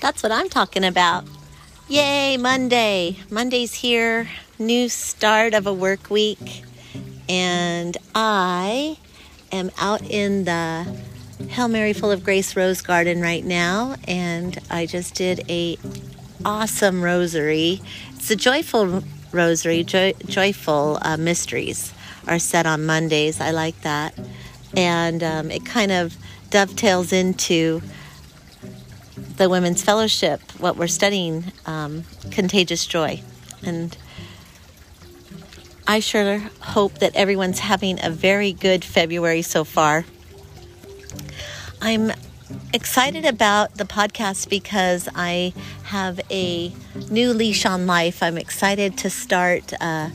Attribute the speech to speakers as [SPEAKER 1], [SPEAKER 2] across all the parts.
[SPEAKER 1] That's what I'm talking about. Yay, Monday. Monday's here. New start of a work week. And I am out in the Hail Mary Full of Grace Rose Garden right now. And I just did a awesome rosary. It's a joyful rosary, joy, joyful uh, mysteries are set on Mondays. I like that. And um, it kind of dovetails into the Women's Fellowship, what we're studying, um, Contagious Joy. And I sure hope that everyone's having a very good February so far. I'm excited about the podcast because I have a new leash on life. I'm excited to start uh,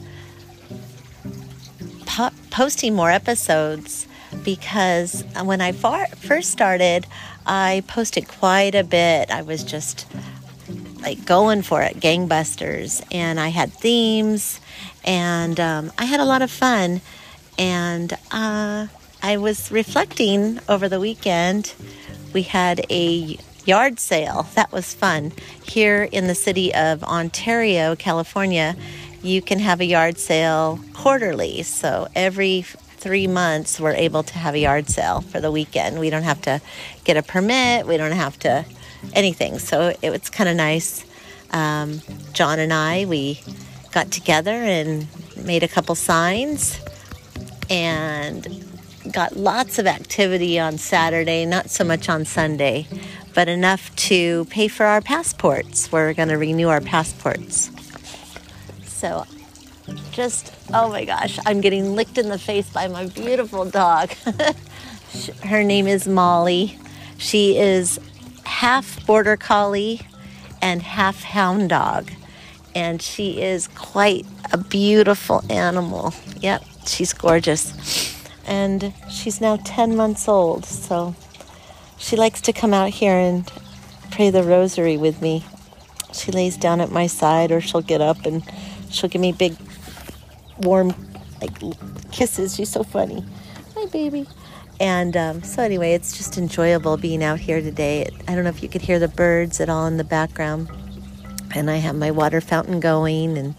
[SPEAKER 1] po- posting more episodes because when I far- first started, I posted quite a bit. I was just like going for it, gangbusters, and I had themes, and um, I had a lot of fun. And uh, I was reflecting over the weekend. We had a yard sale. That was fun. Here in the city of Ontario, California, you can have a yard sale quarterly. So every three months, we're able to have a yard sale for the weekend. We don't have to get a permit, we don't have to anything. So it was kind of nice. Um, John and I, we got together and made a couple signs and got lots of activity on Saturday, not so much on Sunday, but enough to pay for our passports. We're going to renew our passports. So just, oh my gosh, I'm getting licked in the face by my beautiful dog. Her name is Molly. She is half border collie and half hound dog. And she is quite a beautiful animal. Yep, she's gorgeous. And she's now 10 months old, so she likes to come out here and pray the rosary with me. She lays down at my side, or she'll get up and she'll give me big warm like kisses. She's so funny. Hi, baby. And um, so, anyway, it's just enjoyable being out here today. I don't know if you could hear the birds at all in the background. And I have my water fountain going, and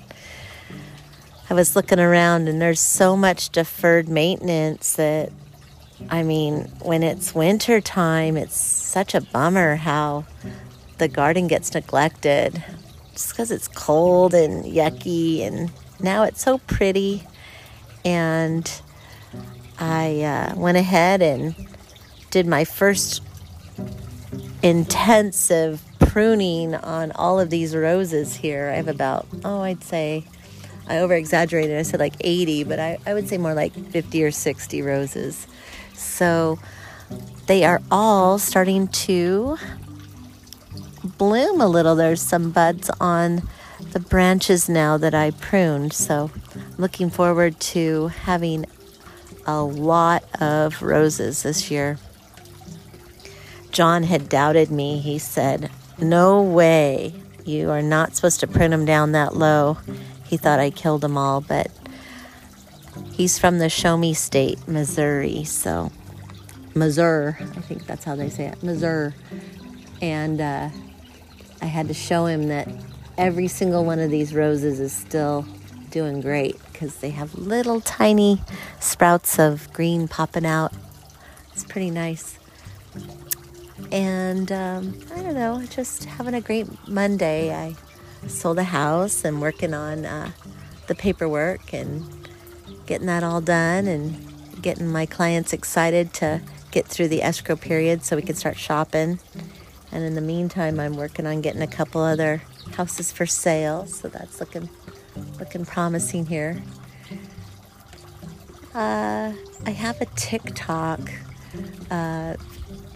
[SPEAKER 1] I was looking around, and there's so much deferred maintenance that, I mean, when it's winter time, it's such a bummer how the garden gets neglected just because it's cold and yucky and now it's so pretty. And I uh, went ahead and did my first intensive pruning on all of these roses here. I have about, oh, I'd say, I over exaggerated. I said like 80, but I, I would say more like 50 or 60 roses. So they are all starting to bloom a little. There's some buds on the branches now that I pruned. So looking forward to having a lot of roses this year. John had doubted me. He said, No way. You are not supposed to prune them down that low. He thought I killed them all, but he's from the Show Me State, Missouri. So, Missouri, I think that's how they say it, Missouri. And uh, I had to show him that every single one of these roses is still doing great because they have little tiny sprouts of green popping out. It's pretty nice. And um, I don't know, just having a great Monday. I sold a house and working on uh, the paperwork and getting that all done and getting my clients excited to get through the escrow period so we can start shopping. And in the meantime, I'm working on getting a couple other houses for sale, so that's looking looking promising here. Uh, I have a TikTok uh,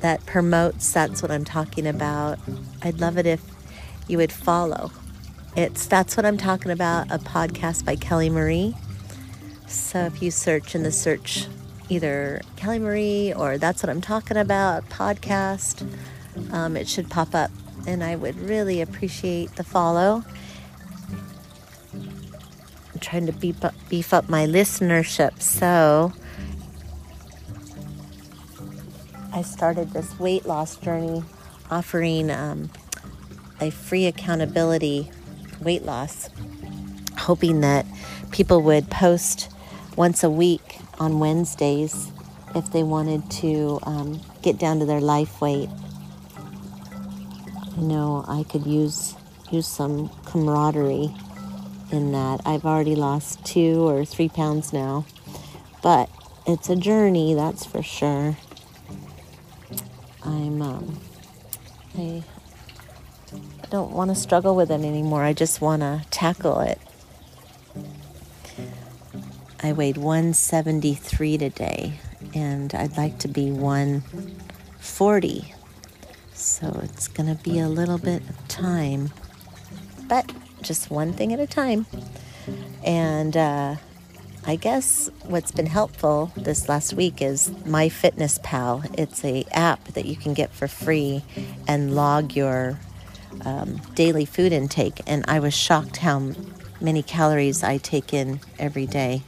[SPEAKER 1] that promotes. That's what I'm talking about. I'd love it if you would follow. It's that's what I'm talking about. A podcast by Kelly Marie. So if you search in the search either Kelly Marie or that's what I'm talking about podcast, um, it should pop up and I would really appreciate the follow. I'm trying to beef up, beef up my listenership, so I started this weight loss journey offering um, a free accountability weight loss, hoping that people would post once a week on Wednesdays if they wanted to um, get down to their life weight. I know I could use use some camaraderie in that. I've already lost two or three pounds now, but it's a journey, that's for sure. I'm um, I don't want to struggle with it anymore. I just want to tackle it. I weighed 173 today, and I'd like to be 140. So it's going to be a little bit of time, but just one thing at a time. And uh, I guess what's been helpful this last week is MyFitnessPal. It's a app that you can get for free and log your um, daily food intake. And I was shocked how many calories I take in every day.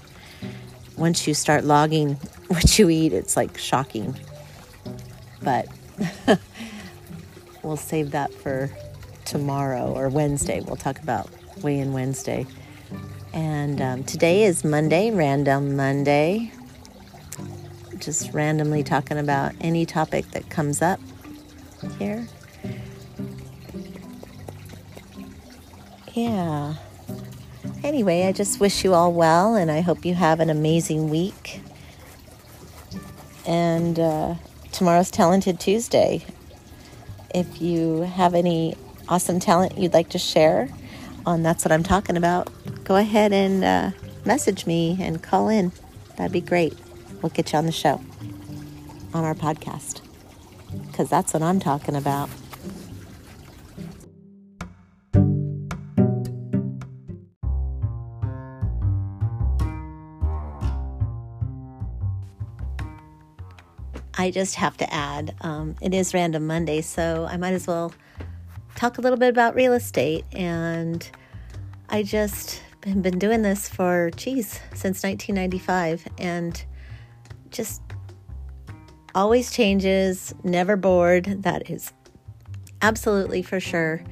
[SPEAKER 1] Once you start logging what you eat, it's like shocking. But we'll save that for tomorrow or Wednesday. We'll talk about weigh in Wednesday. And um, today is Monday, Random Monday. Just randomly talking about any topic that comes up here. Yeah. Anyway, I just wish you all well and I hope you have an amazing week. And uh, tomorrow's Talented Tuesday. If you have any awesome talent you'd like to share on That's What I'm Talking About, go ahead and uh, message me and call in. That'd be great. We'll get you on the show, on our podcast, because that's what I'm talking about. I just have to add, um, it is Random Monday, so I might as well talk a little bit about real estate. And I just have been doing this for, geez, since 1995 and just always changes, never bored. That is absolutely for sure.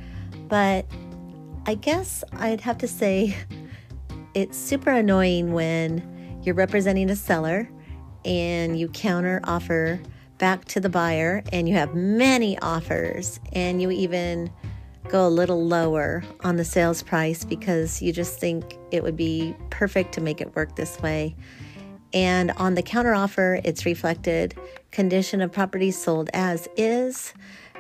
[SPEAKER 1] But I guess I'd have to say it's super annoying when you're representing a seller and you counter offer back to the buyer and you have many offers and you even go a little lower on the sales price because you just think it would be perfect to make it work this way. And on the counteroffer, it's reflected condition of property sold as is.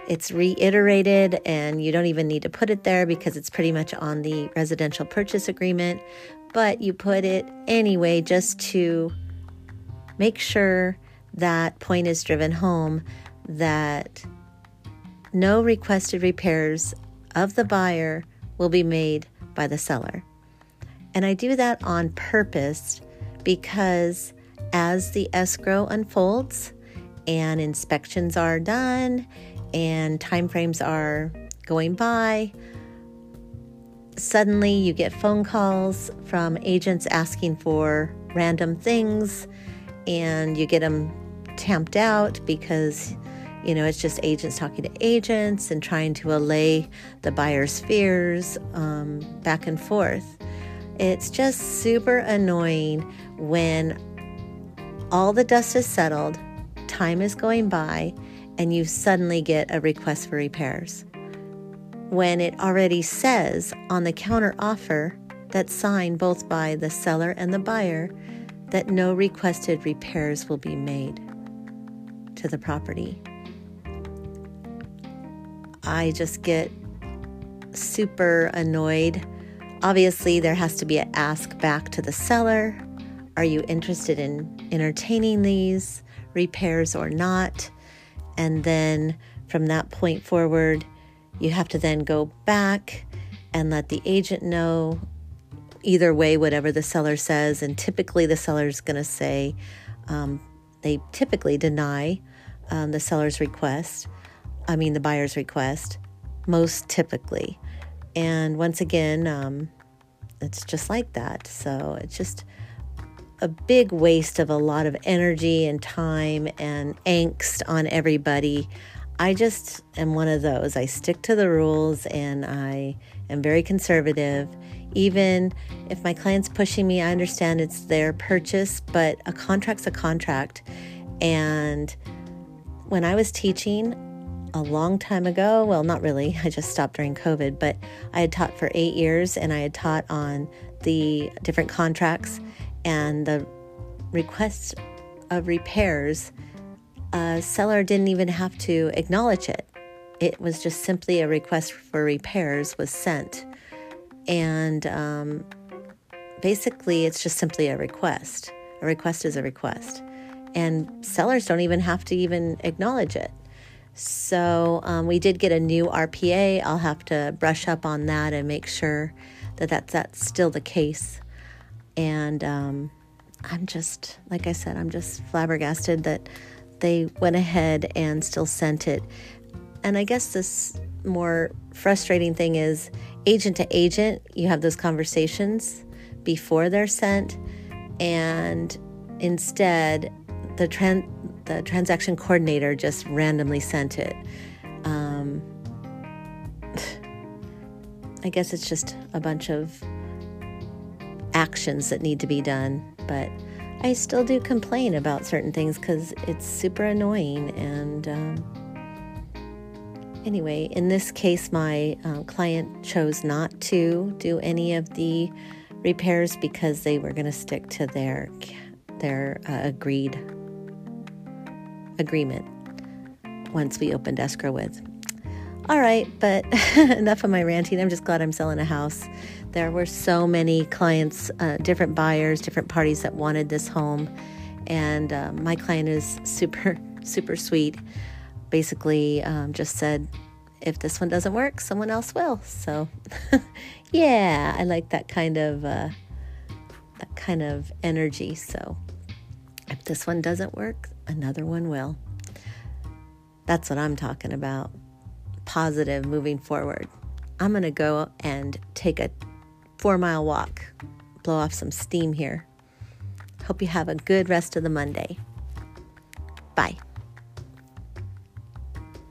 [SPEAKER 1] It's reiterated, and you don't even need to put it there because it's pretty much on the residential purchase agreement. But you put it anyway just to make sure that point is driven home that no requested repairs of the buyer will be made by the seller. And I do that on purpose because as the escrow unfolds and inspections are done and timeframes are going by, suddenly you get phone calls from agents asking for random things and you get them tamped out because you know, it's just agents talking to agents and trying to allay the buyer's fears um, back and forth. It's just super annoying when all the dust is settled, time is going by, and you suddenly get a request for repairs. When it already says on the counter offer that's signed both by the seller and the buyer that no requested repairs will be made to the property. I just get super annoyed. Obviously, there has to be an ask back to the seller Are you interested in entertaining these repairs or not? And then from that point forward, you have to then go back and let the agent know either way, whatever the seller says. And typically, the seller is going to say um, they typically deny um, the seller's request. I mean, the buyer's request, most typically. And once again, um, it's just like that. So it's just a big waste of a lot of energy and time and angst on everybody. I just am one of those. I stick to the rules and I am very conservative. Even if my client's pushing me, I understand it's their purchase, but a contract's a contract. And when I was teaching a long time ago, well, not really, I just stopped during COVID, but I had taught for eight years and I had taught on the different contracts and the requests of repairs. A seller didn't even have to acknowledge it. It was just simply a request for repairs was sent. And um, basically, it's just simply a request. A request is a request. And sellers don't even have to even acknowledge it. So um, we did get a new RPA. I'll have to brush up on that and make sure that that's, that's still the case. And um, I'm just, like I said, I'm just flabbergasted that they went ahead and still sent it. And I guess this more frustrating thing is agent to agent, you have those conversations before they're sent, and instead, the tran- the transaction coordinator just randomly sent it. Um, I guess it's just a bunch of actions that need to be done, but I still do complain about certain things because it's super annoying. And um, anyway, in this case, my uh, client chose not to do any of the repairs because they were going to stick to their their uh, agreed agreement once we opened escrow with. All right, but enough of my ranting. I'm just glad I'm selling a house. There were so many clients, uh, different buyers, different parties that wanted this home. And uh, my client is super, super sweet. Basically, um, just said, if this one doesn't work, someone else will. So, yeah, I like that kind of uh, that kind of energy. So, if this one doesn't work, another one will. That's what I'm talking about. Positive moving forward. I'm to go and take a four mile walk, blow off some steam here. Hope you have a good rest of the Monday. Bye.